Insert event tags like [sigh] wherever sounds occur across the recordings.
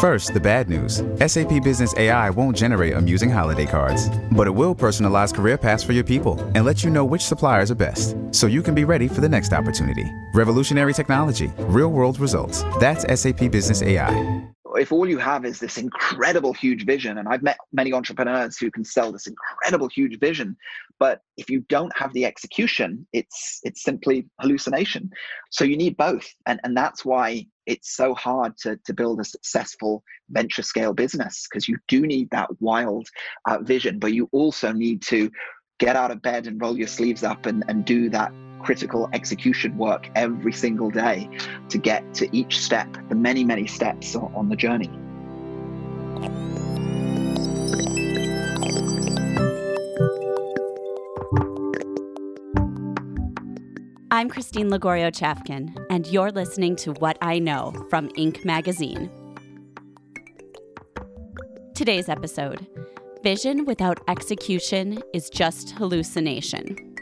First, the bad news SAP Business AI won't generate amusing holiday cards, but it will personalize career paths for your people and let you know which suppliers are best so you can be ready for the next opportunity. Revolutionary technology, real world results. That's SAP Business AI if all you have is this incredible huge vision and i've met many entrepreneurs who can sell this incredible huge vision but if you don't have the execution it's it's simply hallucination so you need both and and that's why it's so hard to, to build a successful venture scale business because you do need that wild uh, vision, but you also need to get out of bed and roll your sleeves up and, and do that critical execution work every single day to get to each step, the many, many steps on the journey. I'm Christine Lagorio Chafkin, and you're listening to What I Know from Inc. magazine. Today's episode Vision without execution is just hallucination.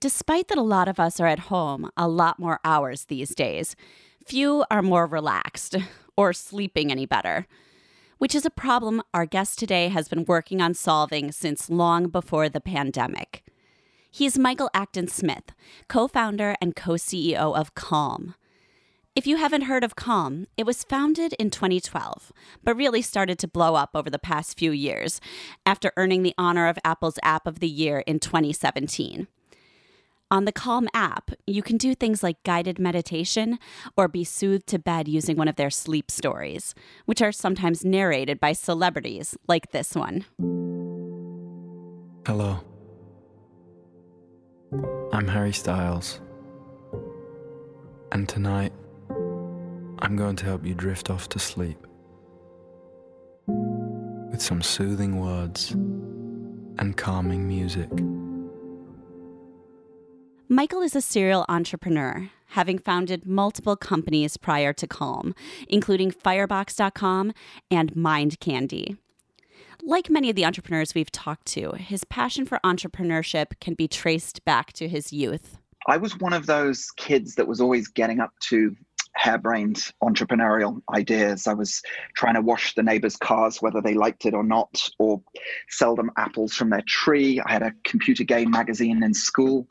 Despite that a lot of us are at home a lot more hours these days, few are more relaxed or sleeping any better, which is a problem our guest today has been working on solving since long before the pandemic. He's Michael Acton Smith, co founder and co CEO of Calm. If you haven't heard of Calm, it was founded in 2012, but really started to blow up over the past few years after earning the honor of Apple's App of the Year in 2017. On the Calm app, you can do things like guided meditation or be soothed to bed using one of their sleep stories, which are sometimes narrated by celebrities like this one. Hello. I'm Harry Styles. And tonight, I'm going to help you drift off to sleep with some soothing words and calming music. Michael is a serial entrepreneur, having founded multiple companies prior to Calm, including Firebox.com and Mind Candy. Like many of the entrepreneurs we've talked to, his passion for entrepreneurship can be traced back to his youth. I was one of those kids that was always getting up to harebrained entrepreneurial ideas. I was trying to wash the neighbors' cars, whether they liked it or not, or sell them apples from their tree. I had a computer game magazine in school.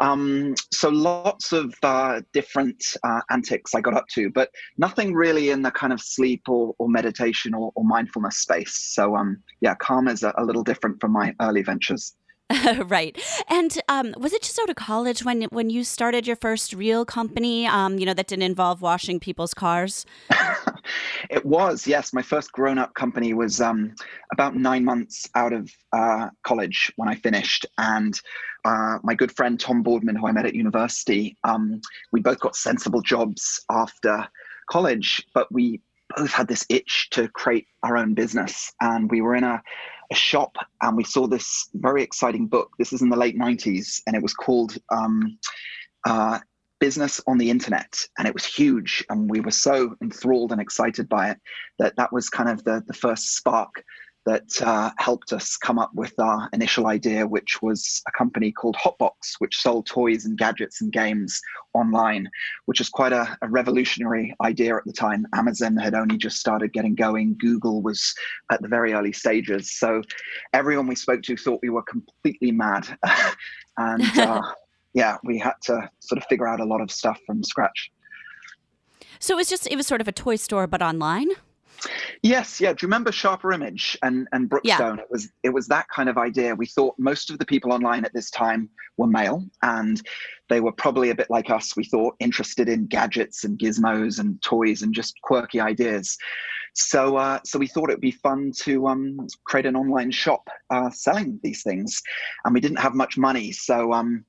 Um, so lots of uh, different uh, antics I got up to, but nothing really in the kind of sleep or, or meditation or, or, mindfulness space. So um, yeah, calm is a, a little different from my early ventures. [laughs] right. And um, was it just out of college when when you started your first real company? Um, you know that didn't involve washing people's cars. [laughs] it was yes. My first grown up company was um, about nine months out of uh, college when I finished, and uh, my good friend Tom Boardman, who I met at university, um, we both got sensible jobs after college, but we both had this itch to create our own business. And we were in a, a shop and we saw this very exciting book. This is in the late 90s, and it was called um, uh, Business on the Internet. And it was huge. And we were so enthralled and excited by it that that was kind of the, the first spark that uh, helped us come up with our initial idea, which was a company called Hotbox, which sold toys and gadgets and games online, which was quite a, a, revolutionary idea at the time. Amazon had only just started getting going, Google was at the very early stages. So everyone we spoke to thought we were completely mad. [laughs] and [laughs] uh, yeah, we had to sort of figure out a lot of stuff from scratch. So it was just, it was sort of a toy store, but online? Yes, yeah. Do you remember Sharper Image and and Brookstone? Yeah. It was it was that kind of idea. We thought most of the people online at this time were male, and they were probably a bit like us. We thought interested in gadgets and gizmos and toys and just quirky ideas. So uh, so we thought it would be fun to um, create an online shop uh, selling these things, and we didn't have much money, so um,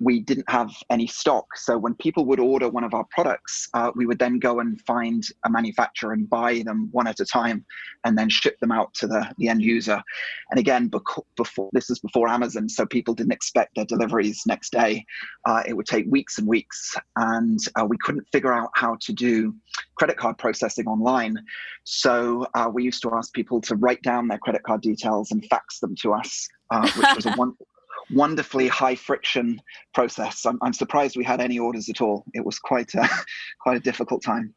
we didn't have any stock. So when people would order one of our products, uh, we would then go and find a manufacturer and buy them one at a time, and then ship them out to the, the end user. And again, before this was before Amazon, so people didn't expect their deliveries next day. Uh, it would take weeks and weeks, and uh, we couldn't figure out how to do credit card processing online. So uh, we used to ask people to write down their credit card details and fax them to us, uh, which was a [laughs] one wonderfully high friction process. I'm, I'm surprised we had any orders at all. It was quite a, [laughs] quite a difficult time.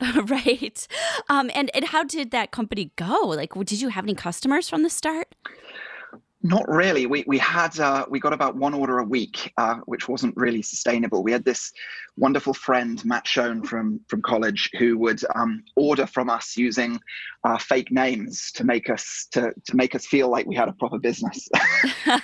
[laughs] right. Um, and, and how did that company go? Like, did you have any customers from the start? Not really. We we had uh, we got about one order a week, uh, which wasn't really sustainable. We had this wonderful friend Matt Schoen from from college who would um, order from us using uh, fake names to make us to to make us feel like we had a proper business. [laughs]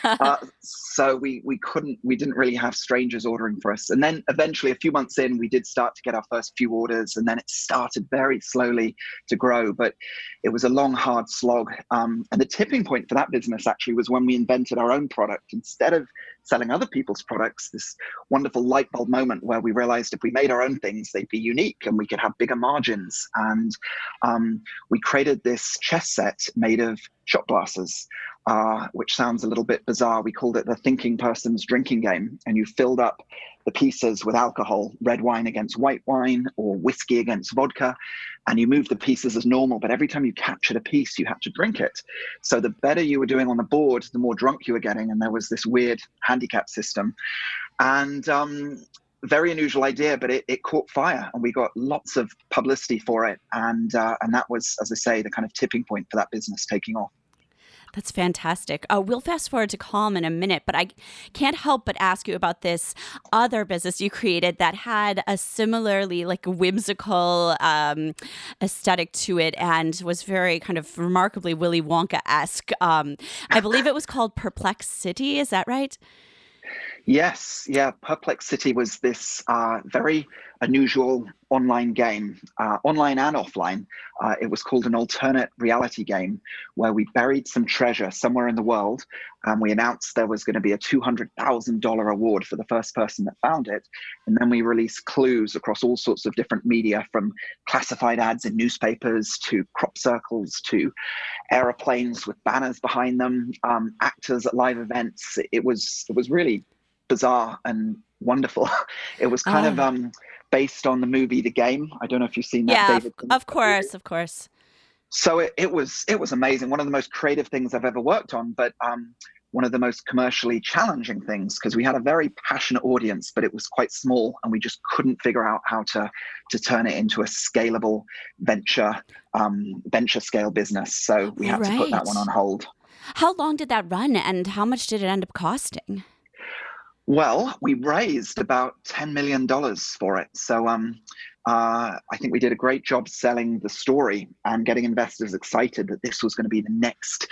Uh, so we we couldn't we didn't really have strangers ordering for us. And then eventually, a few months in, we did start to get our first few orders, and then it started very slowly to grow. But it was a long, hard slog. Um, and the tipping point for that business actually was was when we invented our own product. Instead of selling other people's products, this wonderful light bulb moment where we realized if we made our own things, they'd be unique and we could have bigger margins. And um, we created this chess set made of shot glasses. Uh, which sounds a little bit bizarre. We called it the thinking person's drinking game. And you filled up the pieces with alcohol, red wine against white wine or whiskey against vodka, and you moved the pieces as normal. But every time you captured a piece, you had to drink it. So the better you were doing on the board, the more drunk you were getting. And there was this weird handicap system. And um, very unusual idea, but it, it caught fire, and we got lots of publicity for it, and uh, and that was, as I say, the kind of tipping point for that business taking off. That's fantastic. Uh, we'll fast forward to Calm in a minute, but I can't help but ask you about this other business you created that had a similarly like whimsical um, aesthetic to it and was very kind of remarkably Willy Wonka esque. Um, I believe it was called Perplex City. Is that right? Yes, yeah. Perplex City was this uh, very unusual online game, uh, online and offline. Uh, it was called an alternate reality game where we buried some treasure somewhere in the world and we announced there was going to be a $200,000 award for the first person that found it. And then we released clues across all sorts of different media from classified ads in newspapers to crop circles to aeroplanes with banners behind them, um, actors at live events. It was, it was really bizarre and wonderful. [laughs] It was kind oh. of um, based on the movie The Game. I don't know if you've seen that. Yeah, David of course, of course. So it, it was it was amazing. One of the most creative things I've ever worked on, but um, one of the most commercially challenging things because we had a very passionate audience, but it was quite small, and we just couldn't figure out how to to turn it into a scalable venture um, venture scale business. So we had right. to put that one on hold. How long did that run, and how much did it end up costing? Well, we raised about $10 million for it. So um, uh, I think we did a great job selling the story and getting investors excited that this was going to be the next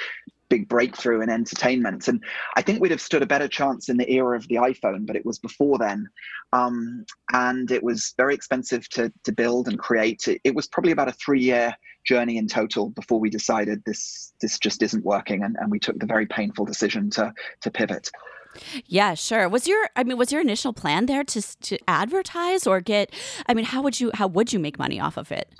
big breakthrough in entertainment. And I think we'd have stood a better chance in the era of the iPhone, but it was before then. Um, and it was very expensive to, to build and create. It, it was probably about a three year journey in total before we decided this this just isn't working and, and we took the very painful decision to to pivot. Yeah, sure. Was your I mean was your initial plan there to to advertise or get I mean how would you how would you make money off of it?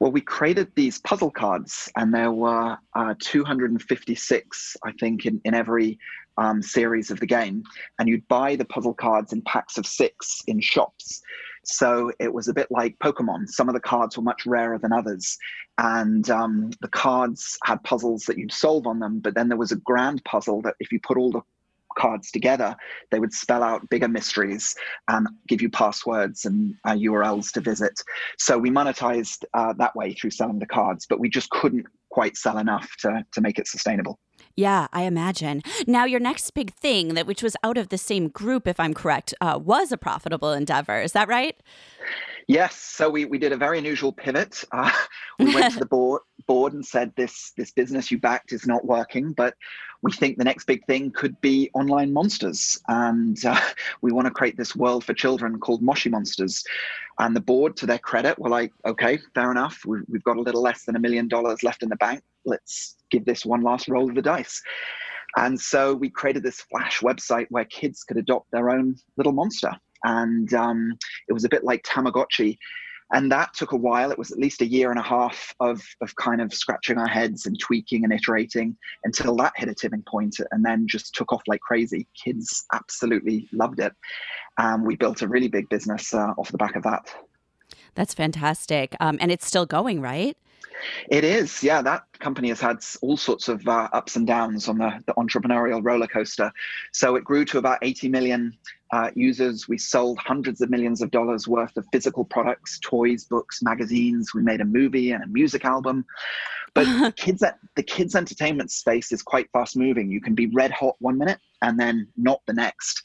Well, we created these puzzle cards, and there were uh, 256, I think, in, in every um, series of the game. And you'd buy the puzzle cards in packs of six in shops. So it was a bit like Pokemon. Some of the cards were much rarer than others. And um, the cards had puzzles that you'd solve on them. But then there was a grand puzzle that if you put all the cards together, they would spell out bigger mysteries and give you passwords and uh, URLs to visit. So we monetized uh, that way through selling the cards, but we just couldn't quite sell enough to, to make it sustainable. Yeah, I imagine. Now, your next big thing, that which was out of the same group, if I'm correct, uh, was a profitable endeavor. Is that right? Yes. So we, we did a very unusual pivot. [laughs] Uh, we went to the [laughs] board board and said this this business you backed is not working, but we think the next big thing could be online monsters, and uh, [laughs] we want to create this world for children called Moshi Monsters. And the board, to their credit, were like, okay, fair enough. We've, we've got a little less than a million dollars left in the bank. Let's give this one last roll of the dice. And so we created this flash website where kids could adopt their own little monster. And um, it was a bit like Tamagotchi. And that took a while. It was at least a year and a half of, of kind of scratching our heads and tweaking and iterating until that hit a tipping point and then just took off like crazy. Kids absolutely loved it. Um, we built a really big business uh, off the back of that. That's fantastic. Um, and it's still going, right? It is, yeah. That company has had all sorts of uh, ups and downs on the, the, entrepreneurial roller coaster. So it grew to about 80 million uh, users. We sold hundreds of millions of dollars worth of physical products, toys, books, magazines. We made a movie and a music album. But [laughs] kids, the kids' entertainment space is quite fast moving. You can be red hot one minute and then not the next.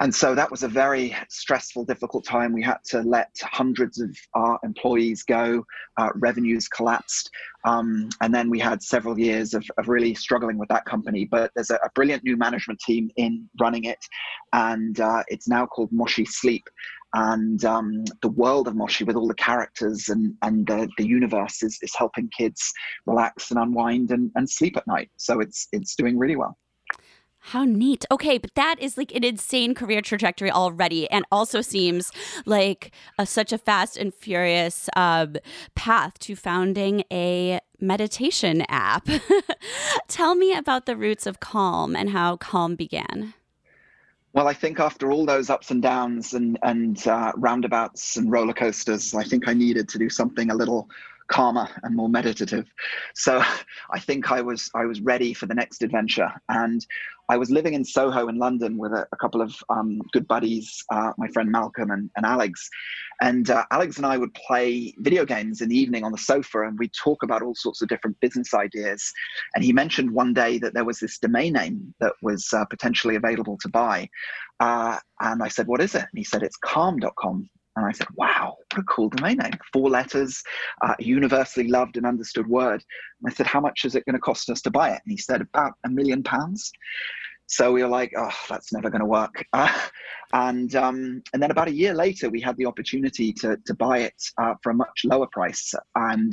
And so that was a very stressful, difficult time. We had to let hundreds of our employees go, uh, revenues collapsed. Um, and then we had several years of, of, really struggling with that company. But there's a, a brilliant new management team in running it, and uh, it's now called Moshi Sleep. And um, the world of Moshi, with all the characters and, and the, the universe, is, is helping kids relax and unwind and, and sleep at night. So it's it's doing really well. How neat. Okay, but that is like an insane career trajectory already, and also seems like a, such a fast and furious um, path to founding a meditation app. [laughs] Tell me about the roots of Calm and how Calm began. Well, I think after all those ups and downs and and uh, roundabouts and roller coasters, I think I needed to do something a little calmer and more meditative. So I think I was I was ready for the next adventure, and I was living in Soho in London with a, a couple of um, good buddies, uh, my friend Malcolm and, and Alex. And uh, Alex and I would play video games in the evening on the sofa and we'd talk about all sorts of different business ideas. And he mentioned one day that there was this domain name that was uh, potentially available to buy. Uh, and I said, What is it? And he said, It's calm.com. And I said, wow, what a cool domain name. Four letters, uh, universally loved and understood word. And I said, how much is it going to cost us to buy it? And he said, about a million pounds. So we were like, oh, that's never going to work. Uh, [laughs] and um, and then about a year later, we had the opportunity to to buy it uh, for a much lower price. And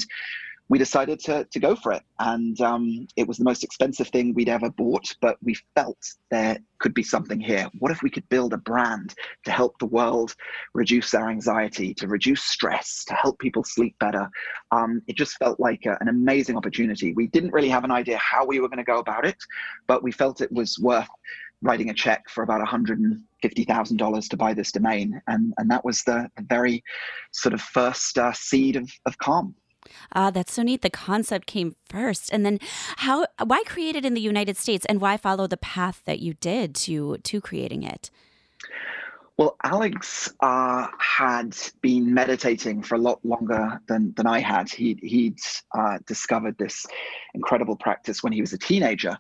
we decided to, to go for it. And um, it was the most expensive thing we'd ever bought, but we felt there could be something here. What if we could build a brand to help the world reduce their anxiety, to reduce stress, to help people sleep better? Um, it just felt like a, an amazing opportunity. We didn't really have an idea how we were going to go about it, but we felt it was worth writing a check for about $150,000 to buy this domain. And, and that was the, the very sort of first uh, seed of, of Calm. Ah, that's so neat. The concept came first, and then how? Why create it in the United States, and why follow the path that you did to to creating it? Well, Alex uh, had been meditating for a lot longer than, than I had. He'd, he'd uh, discovered this incredible practice when he was a teenager.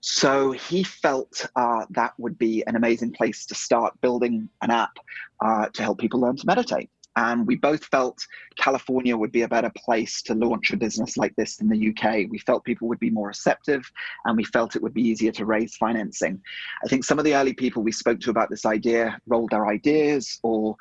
So he felt uh, that would be an amazing place to start building an app uh, to help people learn to meditate. And we both felt California would be a better place to launch a business like this than the UK. We felt people would be more receptive and we felt it would be easier to raise financing. I think some of the early people we spoke to about this idea rolled their ideas or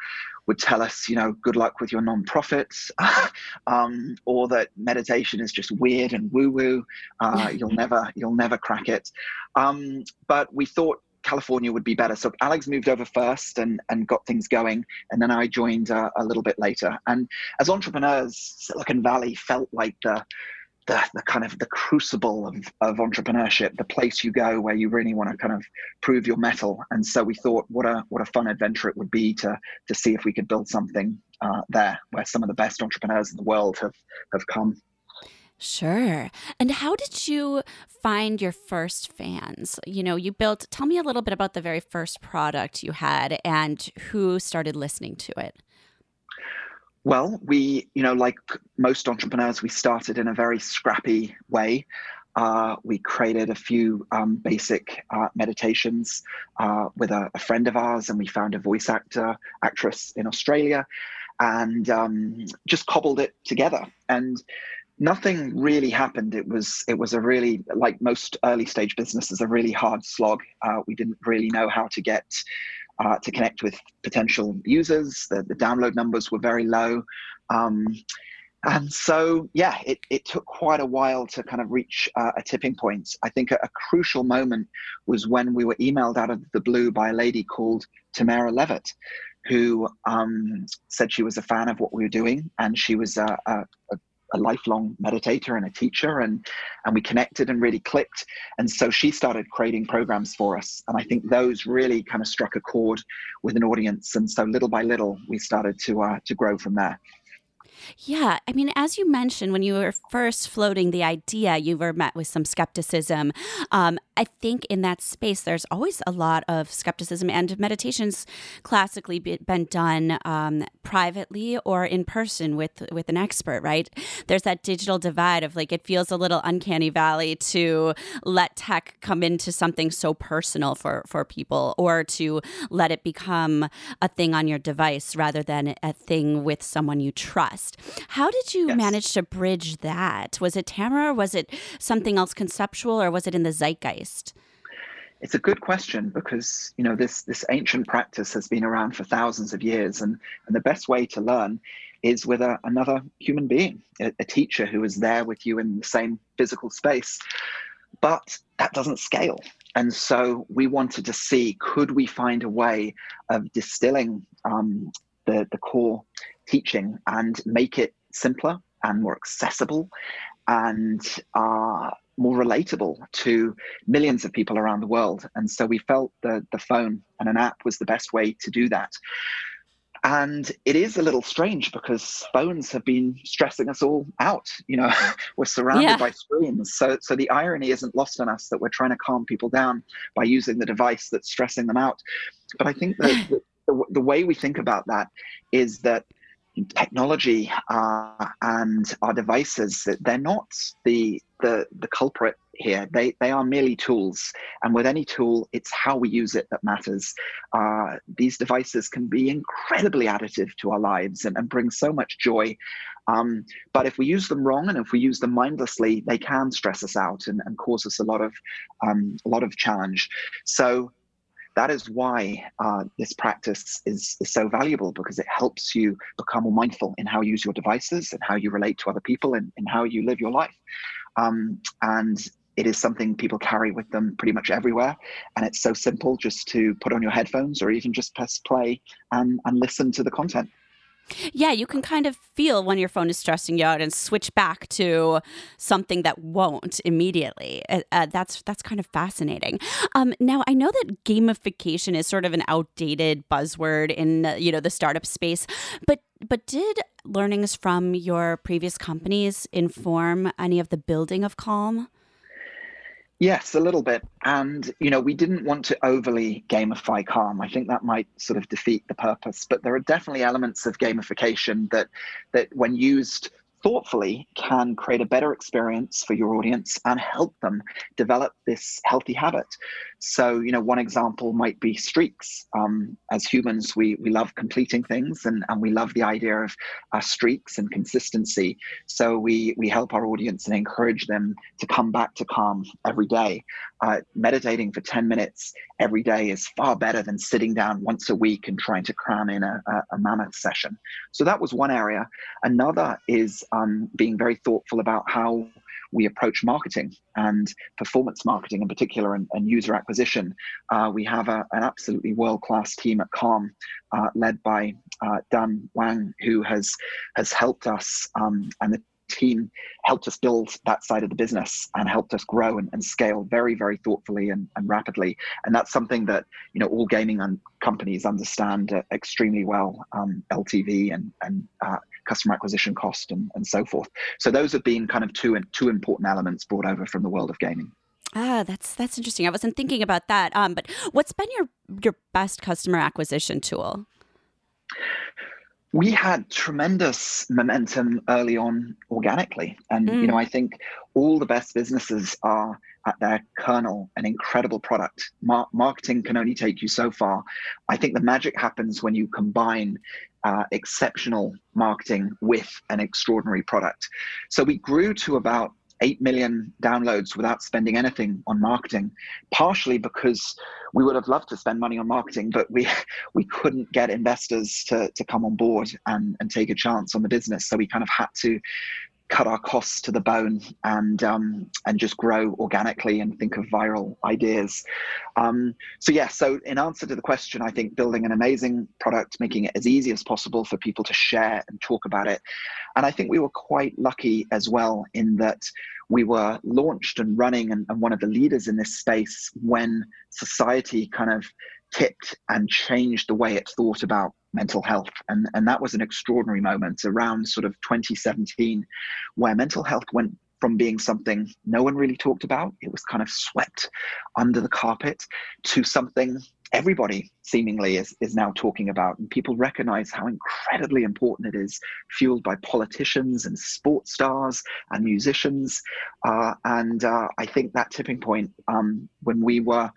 would tell us, you know, good luck with your nonprofits, [laughs] um, or that meditation is just weird and woo woo. Uh, you'll [laughs] never, you'll never crack it. Um, but we thought California would be better. So Alex moved over first and, and got things going. And then I joined uh, a little bit later. And as entrepreneurs, Silicon Valley felt like the, the, the kind of the crucible of, of entrepreneurship, the place you go where you really want to kind of prove your mettle. And so we thought, what a what a fun adventure it would be to to see if we could build something uh, there where some of the best entrepreneurs in the world have have come. Sure. And how did you find your first fans? You know, you built, tell me a little bit about the very first product you had and who started listening to it. Well, we, you know, like most entrepreneurs, we started in a very scrappy way. Uh, we created a few um, basic uh, meditations uh, with a, a, friend of ours, and we found a voice actor, actress in Australia, and um, just cobbled it together. And nothing really happened. It was it was a really like most early stage businesses, a really hard slog. Uh, we didn't really know how to get uh, to connect with potential users. The, the download numbers were very low. Um, and so yeah it, it took quite a while to kind of reach uh, a tipping point i think a, a, crucial moment was when we were emailed out of the blue by a lady called tamara levitt who um, said she was a fan of what we were doing and she was a, a, a lifelong meditator and a teacher and and we connected and really clicked. And so she started creating programs for us. And i think those really kind of struck a chord with an audience. And so little by little we started to uh, to grow from there yeah. I mean, as you mentioned, when you were first floating the idea, you were met with some skepticism. Um, I think in that space, there's always a lot of skepticism, and meditation's classically been done um, privately or in person with with an expert. Right? There's that digital divide of like it feels a little uncanny valley to let tech come into something so personal for for people, or to let it become a thing on your device rather than a thing with someone you trust. How did you yes. manage to bridge that? Was it Tamara? Was it something else conceptual, or was it in the zeitgeist? It's a good question because you know this this ancient practice has been around for thousands of years, and and the best way to learn is with a, another human being, a, a teacher who is there with you in the same physical space. But that doesn't scale. And so we wanted to see could we find a way of distilling um, the, the core teaching and make it simpler and more accessible and uh, more relatable to millions of people around the world. And so we felt that the phone and an app was the best way to do that. And it is a little strange because phones have been stressing us all out. You know, [laughs] we're surrounded yeah. by screens. So, so the irony isn't lost on us that we're trying to calm people down by using the device that's stressing them out. But I think that [sighs] the, the, the way we think about that is that technology uh, and our devices they're not the the the culprit here. They they are merely tools. And with any tool it's how we use it that matters. Uh, these devices can be incredibly additive to our lives and, and bring so much joy. Um, but if we use them wrong and if we use them mindlessly they can stress us out and, and cause us a lot of um, a lot of challenge. So that is why uh, this practice is, is so valuable because it helps you become more mindful in how you use your devices and how you relate to other people and, and how you live your life. Um, and it is something people carry with them pretty much everywhere. And it's so simple just to put on your headphones or even just press play and, and listen to the content. Yeah, you can kind of feel when your phone is stressing you out and switch back to something that won't immediately. Uh, uh, that's that's kind of fascinating. Um, now, I know that gamification is sort of an outdated buzzword in you know the startup space, but but did learnings from your previous companies inform any of the building of Calm? Yes, a little bit. And, you know, we didn't want to overly gamify Calm. I think that might sort of defeat the purpose. But there are definitely elements of gamification that that when used thoughtfully can create a better experience for your audience and help them develop this healthy habit. So, you know, one example might be streaks. Um, as humans, we we love completing things and, and we love the idea of uh, streaks and consistency. So we we help our audience and encourage them to come back to calm every day. Uh, meditating for 10 minutes every day is far better than sitting down once a week and trying to cram in a, a, a mammoth session. So that was one area. Another is um, being very thoughtful about how we approach marketing and performance marketing in particular and, and user acquisition. Uh, we have a, an absolutely world class team at Calm, uh, led by uh, Dan Wang, who has has helped us um, and the team helped us build that side of the business and helped us grow and, and scale very, very thoughtfully and, and, rapidly. And that's something that you know all gaming companies understand uh, extremely well, um, LTV and and uh, customer acquisition cost and, and so forth. So those have been kind of two and two important elements brought over from the world of gaming. Ah, that's that's interesting. I wasn't thinking about that. Um, but what's been your your best customer acquisition tool? We had tremendous momentum early on organically, and mm. you know I think all the best businesses are at their kernel an incredible product. Mar- marketing can only take you so far. I think the magic happens when you combine uh, exceptional marketing with an extraordinary product. So we grew to about 8 million downloads without spending anything on marketing, partially because we would have loved to spend money on marketing, but we [laughs] we couldn't get investors to, to come on board and, and take a chance on the business. So we kind of had to cut our costs to the bone and um, and just grow organically and think of viral ideas. Um, so yeah, so in answer to the question, I think building an amazing product, making it as easy as possible for people to share and talk about it, and I think we were quite lucky as well in that we were launched and running and, and one of the leaders in this space when society kind of tipped and changed the way it thought about mental health. And, and that was an extraordinary moment around sort of 2017, where mental health went from being something no one really talked about, it was kind of swept under the carpet, to something everybody seemingly is, is now talking about. And people recognize how incredibly important it is, fueled by politicians and sports stars and musicians. Uh, and uh, I think that tipping point, um, when we were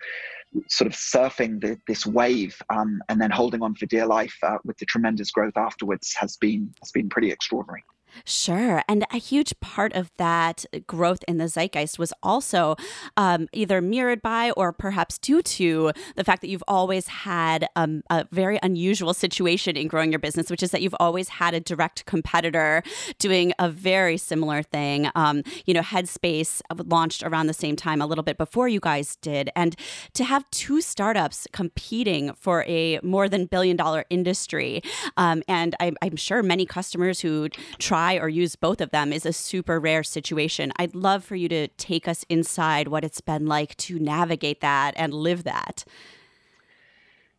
sort of surfing the, this wave um, and then holding on for dear life uh, with the tremendous growth afterwards has been has been pretty extraordinary. Sure. And a huge part of that growth in the zeitgeist was also um, either mirrored by or perhaps due to the fact that you've always had um, a very unusual situation in growing your business, which is that you've always had a direct competitor doing a very similar thing. Um, you know, Headspace launched around the same time, a little bit before you guys did. And to have two startups competing for a more than billion dollar industry, um, and I'm, I'm sure many customers who try try or use both of them is a super rare situation. I'd love for you to take us inside what it's been like to navigate that and live that.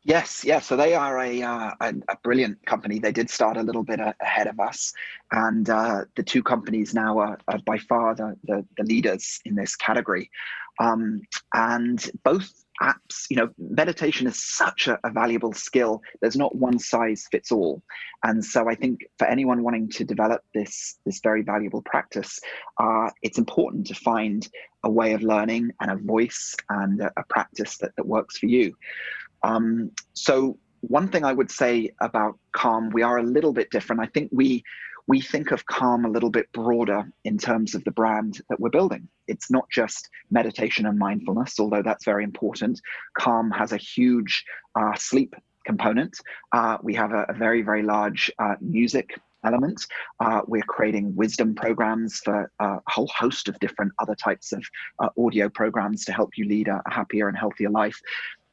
Yes, yeah. So they are a, uh, a, a brilliant company. They did start a little bit ahead of us, and uh, the two companies now are, are by far the, the, the leaders in this category. Um, and both apps you know meditation is such a, a, valuable skill. There's not one size fits all. And so i think for anyone wanting to develop this this very valuable practice uh, it's important to find a way of learning and a voice and a, a practice that, that works for you. Um, so one thing i would say about calm we are a little bit different. I think we we think of Calm a little bit broader in terms of the brand that we're building. It's not just meditation and mindfulness, although that's very important. Calm has a huge uh, sleep component. Uh, we have a, a, very, very large uh, music element. Uh, we're creating wisdom programs for a whole host of different other types of uh, audio programs to help you lead a happier and healthier life.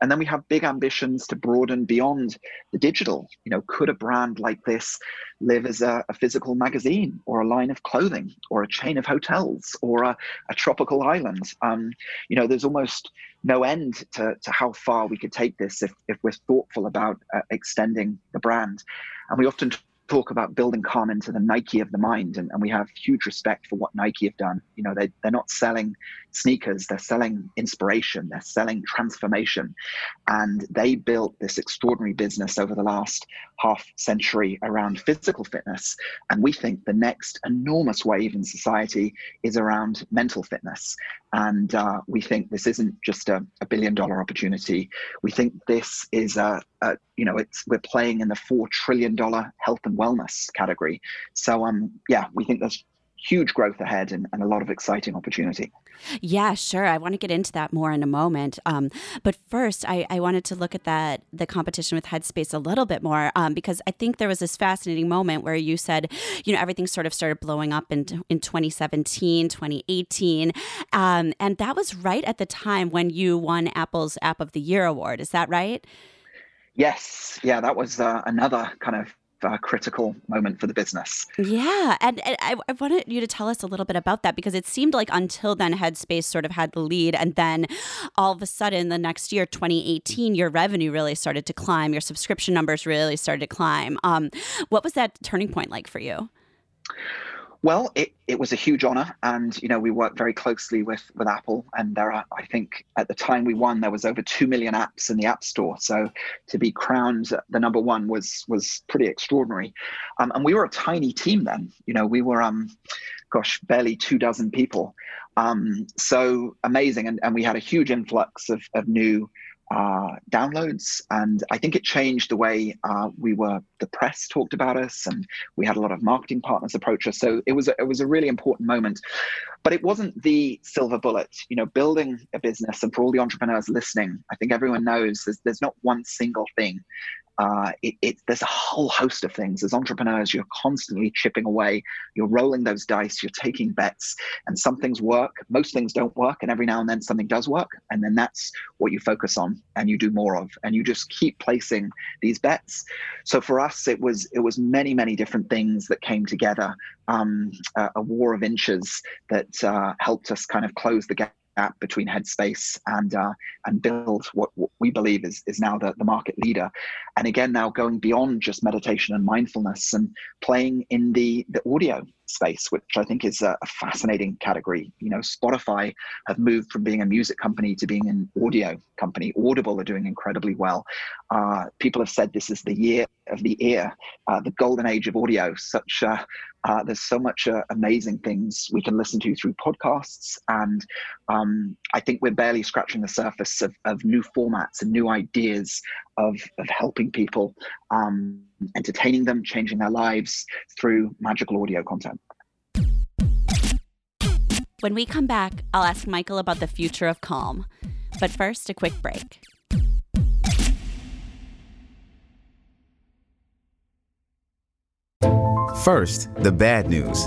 And then we have big ambitions to broaden beyond the digital. You know, could a brand like this live as a, a physical magazine or a line of clothing or a chain of hotels or a, a tropical island? Um, you know, there's almost no end to, to how far we could take this if, if we're thoughtful about uh, extending the brand. And we often talk about building calm into the Nike of the mind, and, and we have huge respect for what Nike have done. You know, they, they're not selling sneakers, they're selling inspiration, they're selling transformation. And they built this extraordinary business over the last half century around physical fitness. And we think the next enormous wave in society is around mental fitness. And uh, we think this isn't just a, a, billion dollar opportunity. We think this is a, a, you know, it's we're playing in the four trillion dollar health and wellness category. So um, yeah, we think there's huge growth ahead and, and, a lot of exciting opportunity. Yeah, sure. I want to get into that more in a moment. Um, but first, I, I, wanted to look at that the competition with Headspace a little bit more um, because I think there was this fascinating moment where you said, you know, everything sort of started blowing up in, in 2017, 2018. Um, and that was right at the time when you won Apple's App of the Year award. Is that right? Yes. Yeah, that was uh, another kind of uh, critical moment for the business. Yeah. And, and I, I, wanted you to tell us a little bit about that because it seemed like until then, Headspace sort of had the lead. And then all of a sudden, the next year, 2018, your revenue really started to climb, your subscription numbers really started to climb. Um, what was that turning point like for you? Well, it, it was a huge honor. And, you know, we worked very closely with, with Apple. And there are, I think at the time we won, there was over 2 million apps in the App Store. So to be crowned the number one was, was pretty extraordinary. Um, and we were a tiny team then. You know, we were, um, gosh, barely two dozen people. Um, so amazing. And, and we had a huge influx of, of new downloads. And I think it changed the way uh, we were, the press talked about us, and we had a lot of marketing partners approach us. So it was a, it was a really important moment. But it wasn't the silver bullet. You know, building a business, and for all the entrepreneurs listening, I think everyone knows there's, there's not one single thing uh, it, it, there's a whole host of things. As entrepreneurs, you're constantly chipping away. You're rolling those dice. You're taking bets, and some things work. Most things don't work, and every now and then something does work, and then that's what you focus on and you do more of, and you just keep placing these bets. So for us, it was it was many many different things that came together. Um, a, a, war of inches that uh, helped us kind of close the gap gap between Headspace and uh, and build what, what, we believe is is now the, the market leader. And again, now going beyond just meditation and mindfulness and playing in the the audio space, which I think is a, fascinating category. You know, Spotify have moved from being a music company to being an audio company. Audible are doing incredibly well. Uh, people have said this is the year of the ear, uh, the golden age of audio. Such uh, uh there's so much uh, amazing things we can listen to through podcasts, and um, I think we're barely scratching the surface of, of new formats and new ideas of, of helping people, um, entertaining them, changing their lives through magical audio content. When we come back, I'll ask Michael about the future of Calm. But first, a quick break. First, the bad news.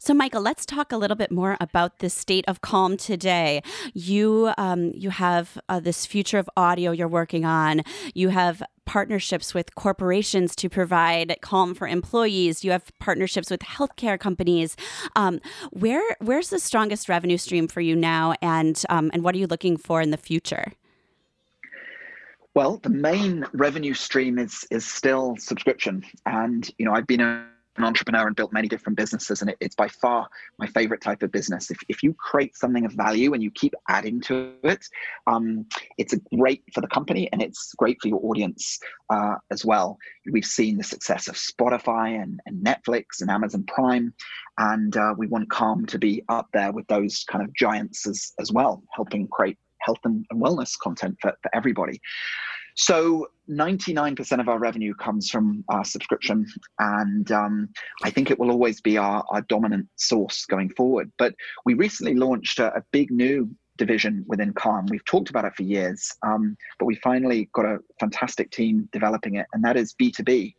So, Michael, let's talk a little bit more about the state of calm today. You um, you have uh, this future of audio you're working on. You have partnerships with corporations to provide calm for employees. You have partnerships with healthcare companies. Um, where where's the strongest revenue stream for you now, and um, and what are you looking for in the future? Well, the main revenue stream is is still subscription, and you know I've been a an entrepreneur and built many different businesses and it, it's by far my favorite type of business. If, if you create something of value and you keep adding to it um, it's great for the company and it's great for your audience uh, as well. We've seen the success of spotify and, and netflix and amazon prime and uh, we want calm to be up there with those kind of giants as, as well helping create health and, and wellness content for, for everybody so 99% of our revenue comes from our subscription, and um, I think it will always be our, our dominant source going forward. But we recently launched a, a big new division within Calm. We've talked about it for years, um, but we finally got a fantastic team developing it, and that is B2B.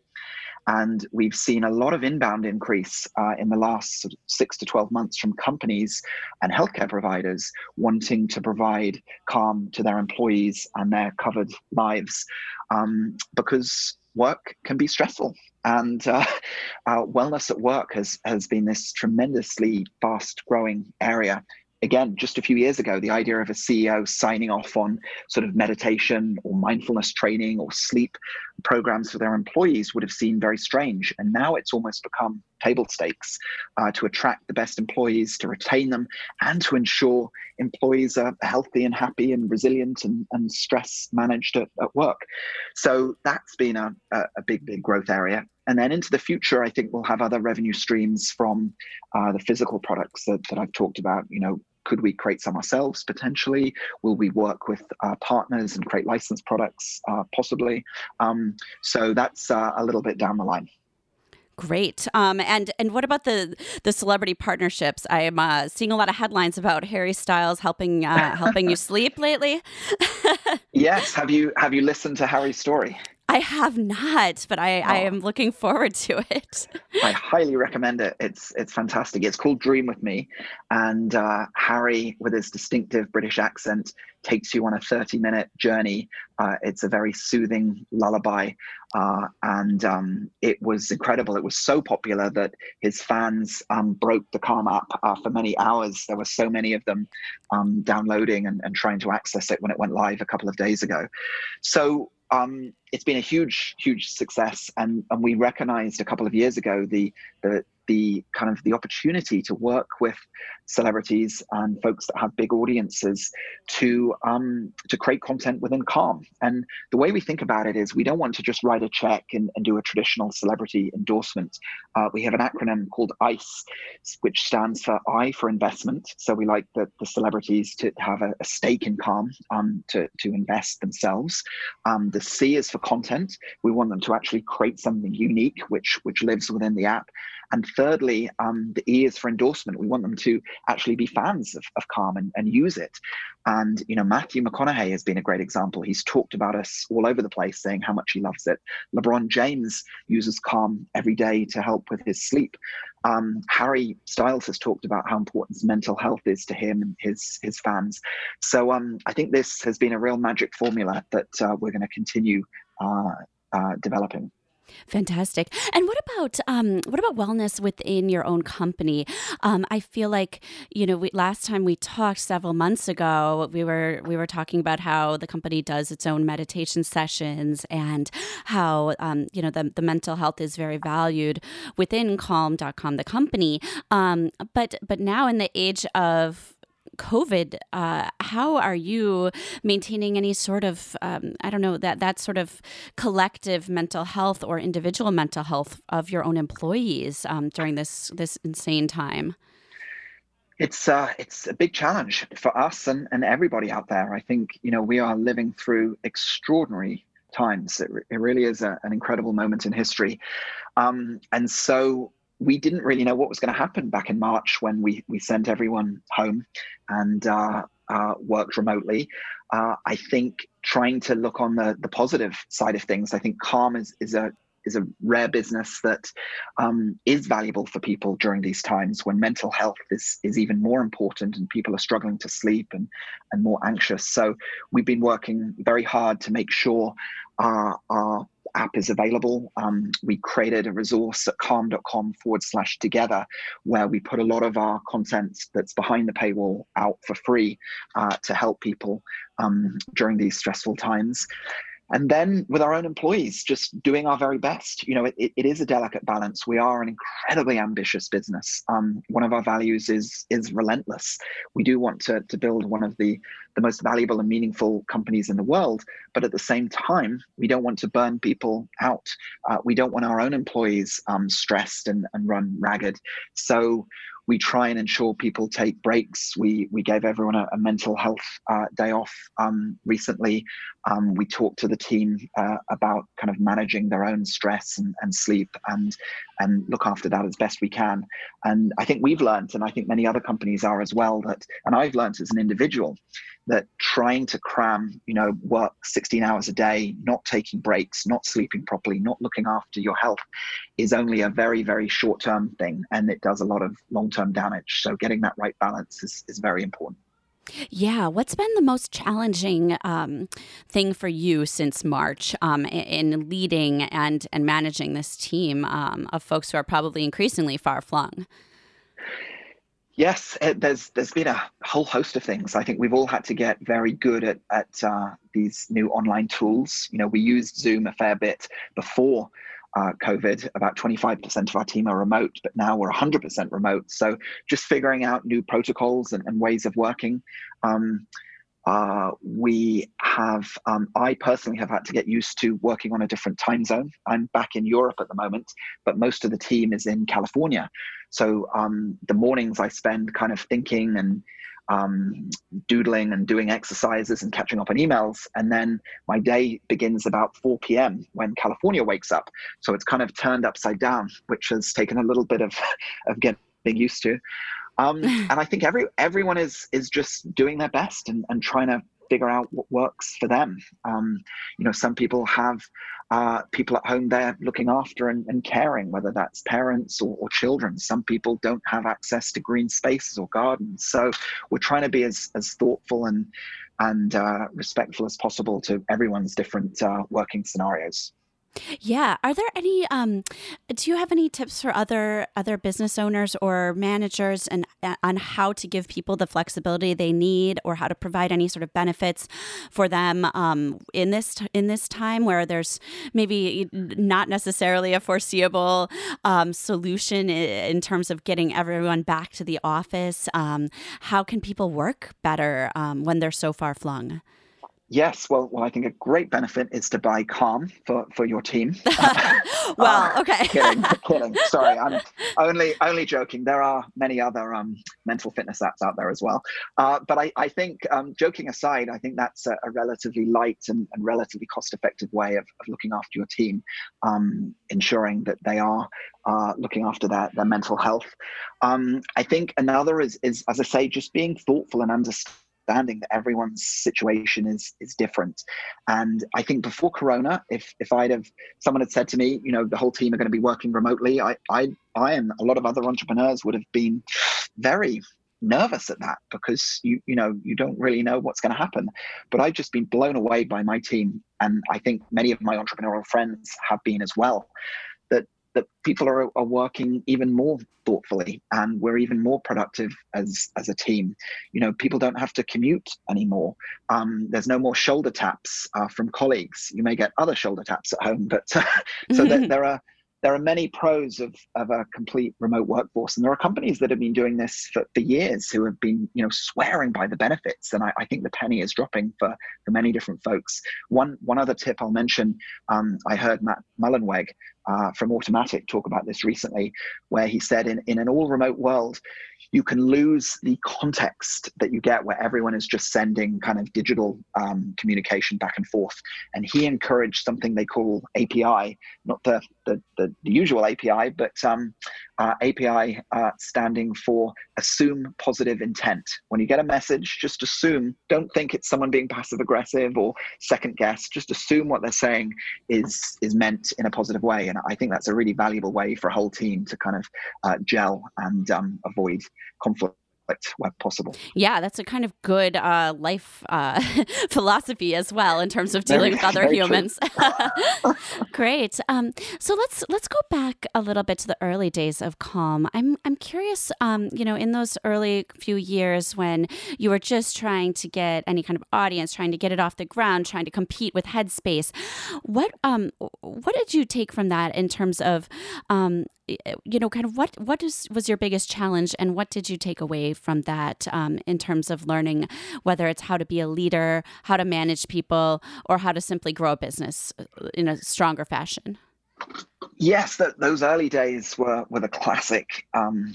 And we've seen a lot of inbound increase uh, in the last six to 12 months from companies and healthcare providers wanting to provide calm to their employees and their covered lives um, because work can be stressful. And uh, [laughs] uh, wellness at work has, has been this tremendously fast growing area again, just a few years ago, the idea of a CEO signing off on sort of meditation or mindfulness training or sleep programs for their employees would have seemed very strange. And now it's almost become table stakes uh, to attract the best employees, to retain them, and to ensure employees are healthy and happy and resilient and, and stress managed at, at work. So that's been a, a big, big growth area. And then into the future, I think we'll have other revenue streams from uh, the physical products that, that I've talked about, you know, could we create some ourselves potentially? Will we work with uh, partners and create licensed products uh, possibly? Um, so that's uh, a little bit down the line. Great. Um, and and what about the the celebrity partnerships? I am uh, seeing a lot of headlines about Harry Styles helping uh, helping you [laughs] sleep lately. [laughs] yes. Have you have you listened to Harry's story? I have not, but I, oh. I am looking forward to it. [laughs] I highly recommend it. It's it's fantastic. It's called Dream with Me, and uh, Harry, with his distinctive British accent, takes you on a 30 minute journey. Uh, it's a very soothing lullaby, uh, and um, it was incredible. It was so popular that his fans um, broke the Calm app uh, for many hours. There were so many of them um, downloading and, and trying to access it when it went live a couple of days ago. So um, it's been a huge, huge success, and and we recognized a couple of years ago the the the kind of the opportunity to work with celebrities and folks that have big audiences to um, to create content within Calm. And the way we think about it is we don't want to just write a check and, and do a traditional celebrity endorsement. Uh, we have an acronym called ICE, which stands for I for investment. So we like the, the celebrities to have a, a stake in Calm um, to, to invest themselves. Um, the C is for content. We want them to actually create something unique, which which lives within the app. And thirdly, um, the E is for endorsement. We want them to actually be fans of, of Calm and, and use it. And, you know, Matthew McConaughey has been a great example. He's talked about us all over the place, saying how much he loves it. LeBron James uses Calm every day to help with his sleep. Um, Harry Styles has talked about how important mental health is to him and his his fans. So um, I think this has been a real magic formula that uh, we're going to continue uh, uh, developing. Fantastic. And what about um, what about wellness within your own company? Um, I feel like you know, we, last time we talked several months ago, we were we were talking about how the company does its own meditation sessions and how um, you know the the mental health is very valued within Calm.com, the company. Um, but but now in the age of COVID, uh, how are you maintaining any sort of, um, I don't know, that that sort of collective mental health or individual mental health of your own employees um, during this this insane time? It's uh, it's a big challenge for us and, and everybody out there. I think you know we are living through extraordinary times. It, it really is a, an incredible moment in history, um, and so we didn't really know what was going to happen back in March when we we sent everyone home and uh, uh, worked remotely. Uh, I think trying to look on the the positive side of things. I think Calm is is a is a rare business that um, is valuable for people during these times when mental health is is even more important and people are struggling to sleep and and more anxious. So we've been working very hard to make sure our, our app is available. Um, we created a resource at calm.com forward slash together where we put a lot of our content that's behind the paywall out for free uh, to help people um, during these stressful times and then with our own employees just doing our very best. You know it, it is a delicate balance. We are an incredibly ambitious business. Um, one of our values is is relentless. We do want to, to build one of the the most valuable and meaningful companies in the world but at the same time we don't want to burn people out. Uh, we don't want our own employees um, stressed and, and run ragged. So we try and ensure people take breaks. We we gave everyone a, a mental health uh, day off um, recently. Um, we talked to the team uh, about kind of managing their own stress and, and sleep and and look after that as best we can. And I think we've learned, and I think many other companies are as well, that and I've learned as an individual that trying to cram, you know, work 16 hours a day, not taking breaks, not sleeping properly, not looking after your health is only a very, very short term thing. And it does a lot of long term damage. So getting that right balance is, is very important. Yeah, what's been the most challenging um, thing for you since March um, in leading and and managing this team um, of folks who are probably increasingly far flung? Yes, it, there's there's been a whole host of things. I think we've all had to get very good at at uh, these new online tools. You know, we used Zoom a fair bit before uh, COVID. About 25% of our team are remote, but now we're 100% remote. So just figuring out new protocols and, and ways of working. Um, uh, we have, um, I personally have had to get used to working on a different time zone. I'm back in Europe at the moment, but most of the team is in California. So um, the mornings I spend kind of thinking and um, doodling and doing exercises and catching up on emails. And then my day begins about 4 p.m. when California wakes up. So it's kind of turned upside down, which has taken a little bit of, [laughs] of getting used to. Um, [laughs] and I think every everyone is is just doing their best and, and trying to figure out what works for them. Um, you know, some people have uh, people at home there looking after and, and caring, whether that's parents or, or, children. Some people don't have access to green spaces or gardens. So we're trying to be as, as thoughtful and, and uh, respectful as possible to everyone's different uh, working scenarios. Yeah. Are there any? Um, do you have any tips for other other business owners or managers and uh, on how to give people the flexibility they need, or how to provide any sort of benefits for them um, in this in this time where there's maybe not necessarily a foreseeable um, solution in terms of getting everyone back to the office? Um, how can people work better um, when they're so far flung? Yes, well, well, I think a great benefit is to buy Calm for, for your team. [laughs] well, uh, [laughs] okay. [laughs] kidding, kidding. Sorry, I'm only only joking. There are many other um, mental fitness apps out there as well. Uh, but I, I think, um, joking aside, I think that's a, a relatively light and, and, relatively cost-effective way of, of looking after your team, um, ensuring that they are uh, looking after their, their mental health. Um, I think another is, is, as I say, just being thoughtful and understanding understanding that everyone's situation is is different. And I think before Corona, if if I'd have someone had said to me, you know, the whole team are going to be working remotely, I I I and a lot of other entrepreneurs would have been very nervous at that because you you know you don't really know what's going to happen but i've just been blown away by my team and i think many of my entrepreneurial friends have been as well that people are, are working even more thoughtfully and we're even more productive as as a team. You know people don't have to commute anymore. Um, there's no more shoulder taps uh, from colleagues. You may get other shoulder taps at home but [laughs] so [laughs] there, there are there are many pros of, of a complete remote workforce. And there are companies that have been doing this for, for years who have been you know swearing by the benefits. And I, I think the penny is dropping for, for many different folks. One one other tip i'll mention um, i heard matt mullenweg uh, from Automattic talk about this recently where he said in, in an all remote world you can lose the context that you get where everyone is just sending kind of digital um, communication back and forth. And he encouraged something they call API, not the the, the, the usual API, but um, uh, API uh, standing for assume positive intent. When you get a message, just assume. Don't think it's someone being passive aggressive or second guess. Just assume what they're saying is is meant in a positive way. And I think that's a really valuable way for a whole team to kind of uh, gel and um, avoid conflict where possible. Yeah, that's a kind of good uh, life uh, [laughs] philosophy as well in terms of dealing very, with other humans. [laughs] Great. Um, so let's let's go back a little bit to the early days of Calm. I'm I'm curious. Um, you know, in those early few years when you were just trying to get any kind of audience, trying to get it off the ground, trying to compete with Headspace, what um what did you take from that in terms of um, you know, kind of what what is, was your biggest challenge, and what did you take away from that um, in terms of learning whether it's how to be a leader, how to manage people, or how to simply grow a business uh, in a stronger fashion? Yes, those early days were were the classic um,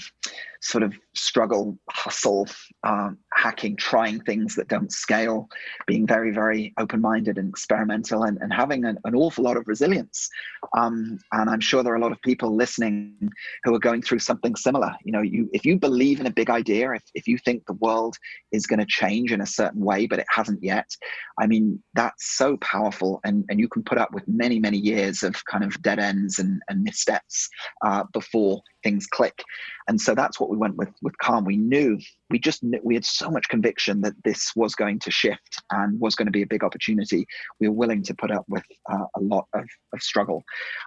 sort of struggle, hustle, um, hacking, trying things that don't scale, being very, very open minded and experimental, and, and having an, an awful lot of resilience. Um, and I'm sure there are a lot of people listening who are going through something similar. You know, you if you believe in a big idea, if, if you think the world is going to change in a certain way, but it hasn't yet, I mean, that's so powerful. And, and you can put up with many, many years of kind of dead ends and, and missteps uh, before things click. And so that's what we went with with Calm. We knew we just knew, we had so much conviction that this was going to shift and was going to be a big opportunity. We were willing to put up with uh, a lot of, of struggle.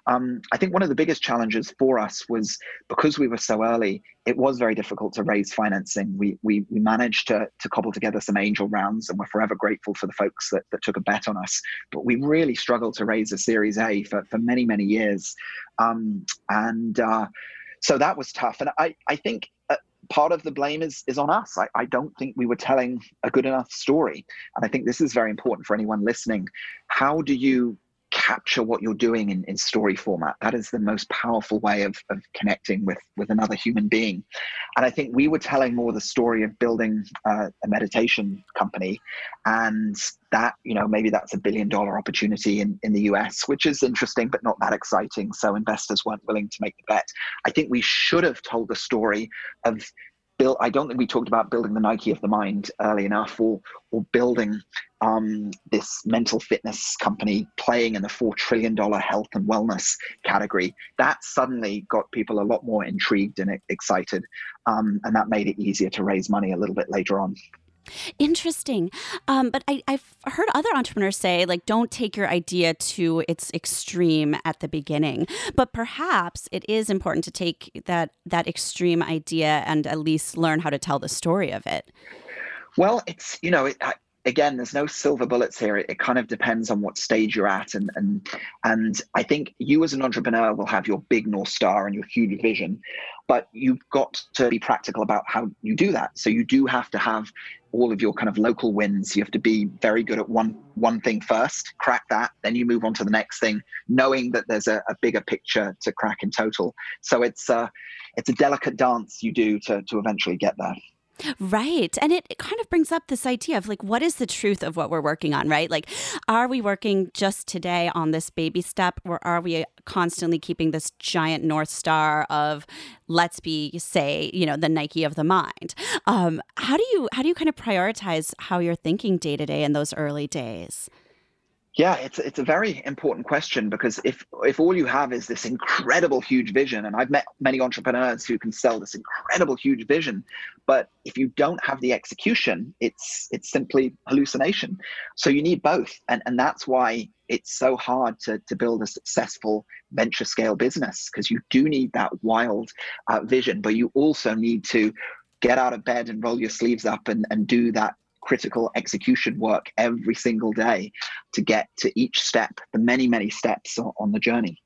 Um, I think one of the biggest challenges for us was because we were so early. It was very difficult to raise financing. We we, we managed to to cobble together some angel rounds, and we're forever grateful for the folks that, that took a bet on us. But we really struggled to raise a Series A for for many many years, um, and. Uh, so that was tough. And I, I think uh, part of the blame is is on us. I, I don't think we were telling a good enough story. And I think this is very important for anyone listening. How do you capture what you're doing in, in story format. That is the most powerful way of, of connecting with, with another human being. And I think we were telling more the story of building uh, a meditation company. And that, you know, maybe that's a billion dollar opportunity in, in the US, which is interesting, but not that exciting. So investors weren't willing to make the bet. I think we should have told the story of build. I don't think we talked about building the Nike of the mind early enough, or or building um, this mental fitness company playing in the four trillion dollar health and wellness category. That suddenly got people a lot more intrigued and excited, um, and that made it easier to raise money a little bit later on. Interesting. Um, but I, have heard other entrepreneurs say, like, don't take your idea to its extreme at the beginning. But perhaps it is important to take that that extreme idea and at least learn how to tell the story of it. Well, it's you know, it, I, again, there's no silver bullets here. It, it, kind of depends on what stage you're at, and and and I think you as an entrepreneur will have your big north star and your huge vision, but you've got to be practical about how you do that. So you do have to have all of your kind of local wins. You have to be very good at one one thing first, crack that, then you move on to the next thing, knowing that there's a, a bigger picture to crack in total. So it's a it's a delicate dance you do to to eventually get there. Right. And it, it, kind of brings up this idea of like, what is the truth of what we're working on, right? Like, are we working just today on this baby step, or are we constantly keeping this giant North Star of, let's be, say, you know, the Nike of the mind? Um, how do you, how do you kind of prioritize how you're thinking day to day in those early days? Yeah, it's it's a very important question because if if all you have is this incredible huge vision, and I've met many entrepreneurs who can sell this incredible huge vision, but if you don't have the execution, it's it's simply hallucination. So you need both, and and that's why it's so hard to to build a successful venture scale business because you do need that wild uh, vision, but you also need to get out of bed and roll your sleeves up and and do that critical execution work every single day to get to each step, the many, many steps on the journey.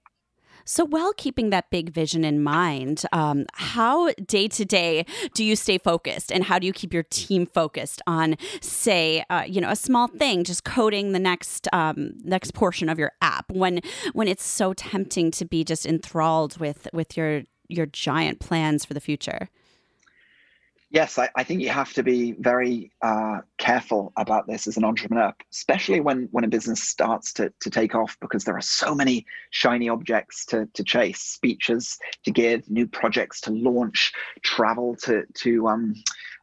So, while keeping that big vision in mind, um, how day to day do you stay focused, and how do you keep your team focused on, say, uh, you know, a small thing, just coding the next um, next portion of your app when when it's so tempting to be just enthralled with with your your giant plans for the future? Yes, I, I, think you have to be very uh, careful about this as an entrepreneur, especially when when a business starts to, to take off, because there are so many shiny objects to, to chase, speeches to give, new projects to launch, travel to to um,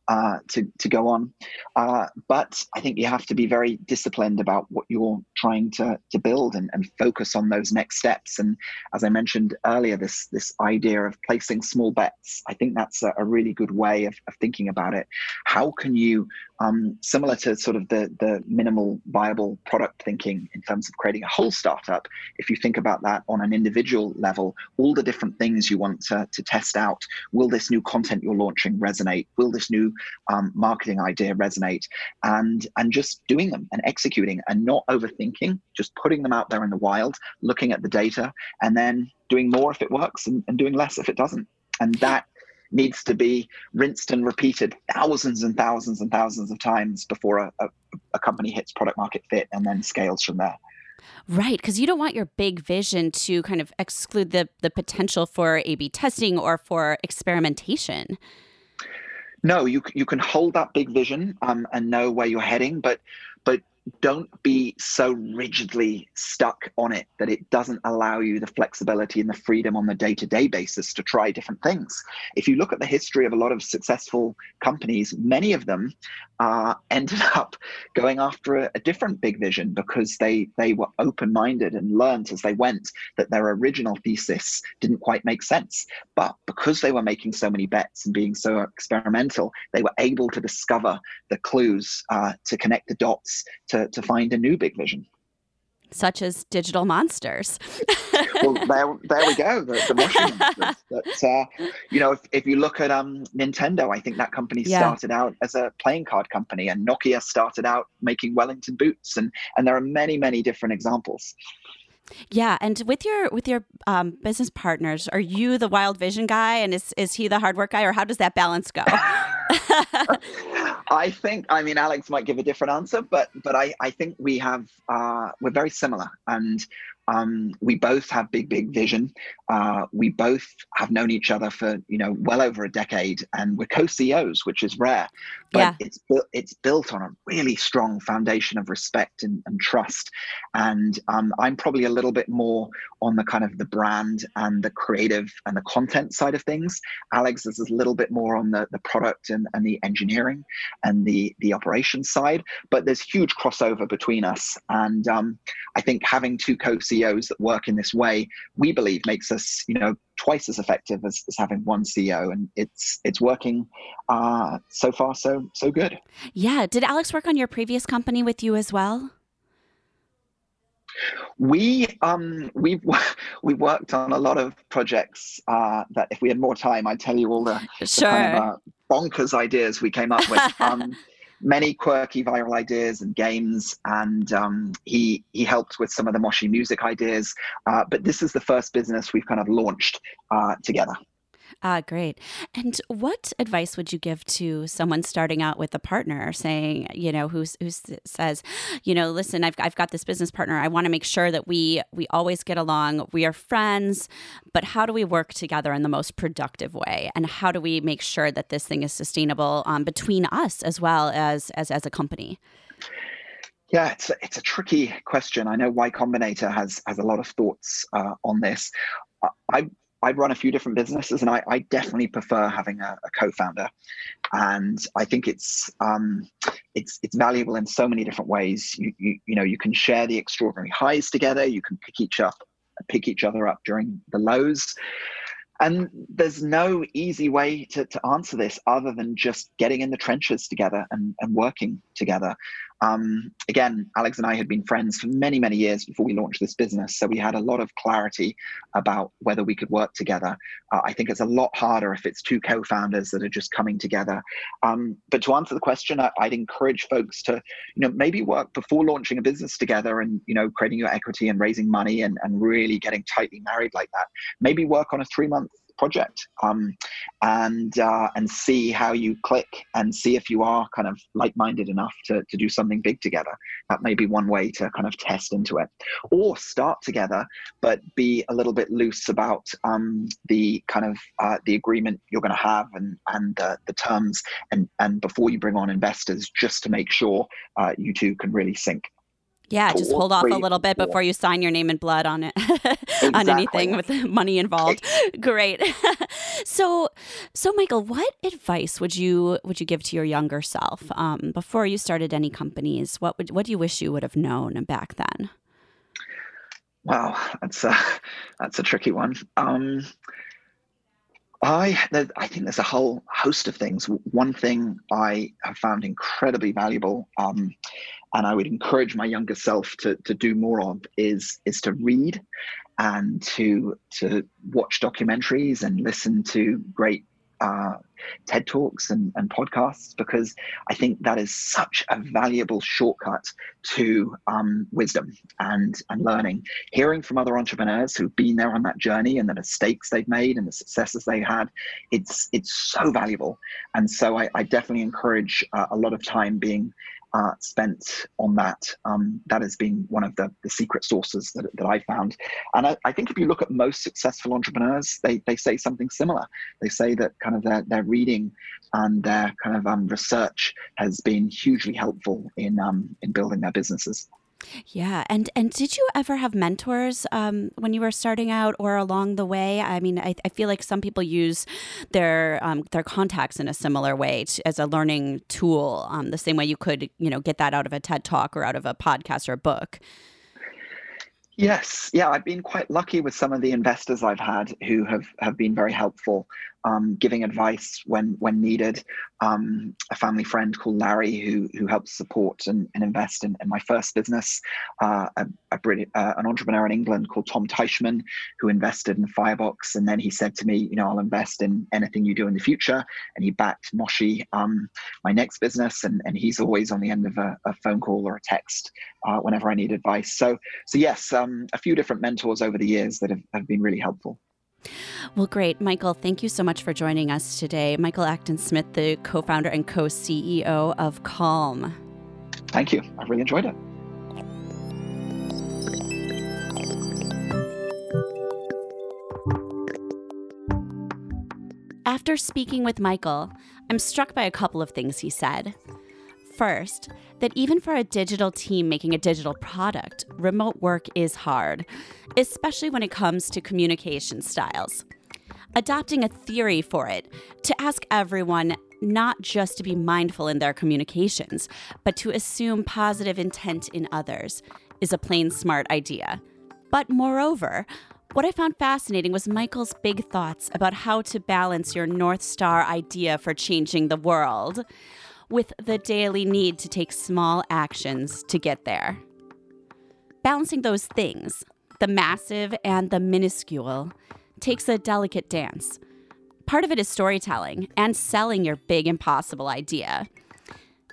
uh, to to go on. Uh, but I think you have to be very disciplined about what you're trying to to build and, and focus on those next steps. And as I mentioned earlier, this this idea of placing small bets, I think that's a, a really good way of, of thinking about it. How can you um, similar to sort of the the minimal viable product thinking in terms of creating a whole startup. If you think about that on an individual level, all the different things you want to, to test out. Will this new content you're launching resonate? Will this new um, marketing idea resonate? And and just doing them and executing and not overthinking, just putting them out there in the wild, looking at the data, and then doing more if it works and, and doing less if it doesn't. And that needs to be rinsed and repeated thousands and thousands and thousands of times before a, a, a company hits product market fit and then scales from there. Right, because you don't want your big vision to kind of exclude the the potential for A/B testing or for experimentation. No, you you can hold that big vision um, and know where you're heading, but but don't be so rigidly stuck on it that it doesn't allow you the flexibility and the freedom on the day-to-day basis to try different things. If you look at the history of a lot of successful companies many of them uh, [laughs] ended up going after a, a, different big vision because they they were open-minded and learned as they went that their original thesis didn't quite make sense. But because they were making so many bets and being so experimental they were able to discover the clues uh, to connect the dots to to, to find a new big vision. Such as digital monsters. [laughs] well, there, there we go. The, the [laughs] monsters. Uh, you know, if, if you look at um, Nintendo, I think that company yeah. started out as a playing card company, and Nokia started out making Wellington boots, and and there are many, many different examples. Yeah, and with your with your um, business partners, are you the wild vision guy, and is is he the hard work guy, or how does that balance go? [laughs] [laughs] I think, I mean, Alex might give a different answer, but but I, I think we have, uh, we're very similar. And um, we both have big, big vision. Uh, we both have known each other for you know well over a decade, and we're co-CEOs, which is rare. But yeah. it's built it's built on a really strong foundation of respect and, and trust. And um, I'm probably a little bit more on the kind of the brand and the creative and the content side of things. Alex is a little bit more on the, the product and, and the engineering and the the operations side. But there's huge crossover between us, and um, I think having two co-CEOs CEOs that work in this way, we believe makes us, you know, twice as effective as, as having one CEO, and it's it's working uh, so far so so good. Yeah. Did Alex work on your previous company with you as well? We um we've [laughs] we worked on a lot of projects uh, that if we had more time, I'd tell you all the, sure. the kind of, uh, bonkers ideas we came up with. [laughs] Um, many quirky viral ideas and games, and um, he he helped with some of the Moshi music ideas. Uh, but this is the first business we've kind of launched uh, together. Ah, great. And what advice would you give to someone starting out with a partner, saying, you know, who who says, you know, listen, I've I've got this business partner. I want to make sure that we we always get along. We are friends, but how do we work together in the most productive way? And how do we make sure that this thing is sustainable um, between us as well as as as a company? Yeah, it's a, it's a tricky question. I know Y Combinator has has a lot of thoughts uh, on this. I run a few different businesses, and I, I definitely prefer having a, a, co-founder. And I think it's um, it's it's valuable in so many different ways. You, you you know you can share the extraordinary highs together. You can pick each up pick each other up during the lows. And there's no easy way to, to answer this other than just getting in the trenches together and, and working together. Um, again, Alex and I had been friends for many, many years before we launched this business. So we had a lot of clarity about whether we could work together. Uh, I think it's a lot harder if it's two co founders that are just coming together. Um, but to answer the question, I, would encourage folks to, you know, maybe work before launching a business together and, you know, creating your equity and raising money and, and really getting tightly married like that. Maybe work on a three month project um, and uh, and see how you click and see if you are kind of like-minded enough to, to do something big together. That may be one way to kind of test into it. Or start together but be a little bit loose about um, the kind of uh, the agreement you're going to have and and uh, the terms and and before you bring on investors just to make sure uh, you two can really sync yeah, just hold off a little bit before you sign your name and blood on it, [laughs] exactly. on anything with [laughs] money involved. [laughs] Great. so, so Michael, what advice would you would you give to your younger self um, before you started any companies? What would what do you wish you would have known back then? Wow, that's a that's a tricky one. Um, I I think there's a whole host of things. One thing I have found incredibly valuable um, and I would encourage my younger self to, to do more of is is to read and to to watch documentaries and listen to great uh, TED Talks and, and podcasts because I think that is such a valuable shortcut to um, wisdom and, and learning. Hearing from other entrepreneurs who've been there on that journey and the mistakes they've made and the successes they had, it's it's so valuable. And so I, I definitely encourage uh, a lot of time being uh, spent on that. Um, that has been one of the, the secret sources that, that I found. And I, I, think if you look at most successful entrepreneurs, they, they say something similar. They say that kind of their, their reading and their kind of um, research has been hugely helpful in, um, in building their businesses. Yeah, and and did you ever have mentors um, when you were starting out or along the way? I mean, I, I feel like some people use their um, their contacts in a similar way to, as a learning tool, um, the same way you could you know get that out of a TED talk or out of a podcast or a book. Yes, yeah, I've been quite lucky with some of the investors I've had who have have been very helpful um, giving advice when when needed. Um, a family friend called Larry who who helps support and, and invest in, in, my first business. Uh, a, a Brit- uh, an entrepreneur in England called Tom Teichman who invested in Firebox, and then he said to me, you know, I'll invest in anything you do in the future. And he backed Moshi, um, my next business, and and he's always on the end of a, a phone call or a text uh, whenever I need advice. So so yes, um, a few different mentors over the years that have, have been really helpful. Well, great. Michael, thank you so much for joining us today. Michael Acton Smith, the co founder and co CEO of Calm. Thank you. I really enjoyed it. After speaking with Michael, I'm struck by a couple of things he said. First, that even for a digital team making a digital product, remote work is hard, especially when it comes to communication styles. Adopting a theory for it to ask everyone not just to be mindful in their communications, but to assume positive intent in others is a plain smart idea. But moreover, what I found fascinating was Michael's big thoughts about how to balance your North Star idea for changing the world with the daily need to take small actions to get there. Balancing those things, the massive and the minuscule, takes a delicate dance. Part of it is storytelling and selling your big impossible idea.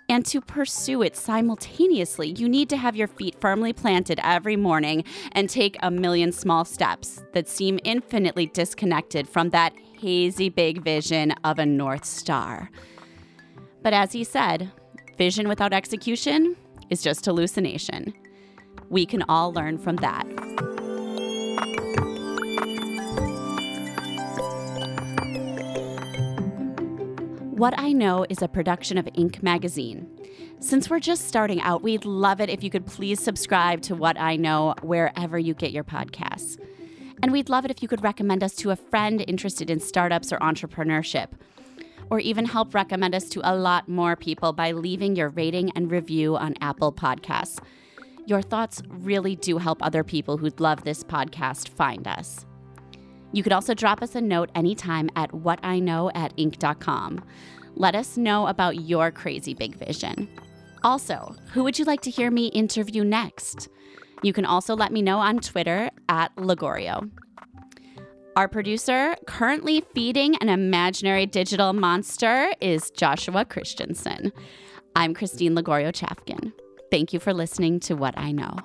And to pursue it simultaneously, you need to have your feet firmly planted every morning and take a million small steps that seem infinitely disconnected from that hazy big vision of a North Star. But as he said, vision without execution is just hallucination. We can all learn from that. What I Know is a production of Inc. magazine. Since we're just starting out, we'd love it if you could please subscribe to What I Know wherever you get your podcasts. And we'd love it if you could recommend us to a friend interested in startups or entrepreneurship or even help recommend us to a lot more people by leaving your rating and review on Apple Podcasts. Your thoughts really do help other people who'd love this podcast find us. You could also drop us a note anytime at whatiknow at inc.com. Let us know about your crazy big vision. Also, who would you like to hear me interview next? You can also let me know on Twitter at Lagorio. Our producer, currently feeding an imaginary digital monster, is Joshua Christensen. I'm Christine Lagorio Chafkin. Thank you for listening to What I Know.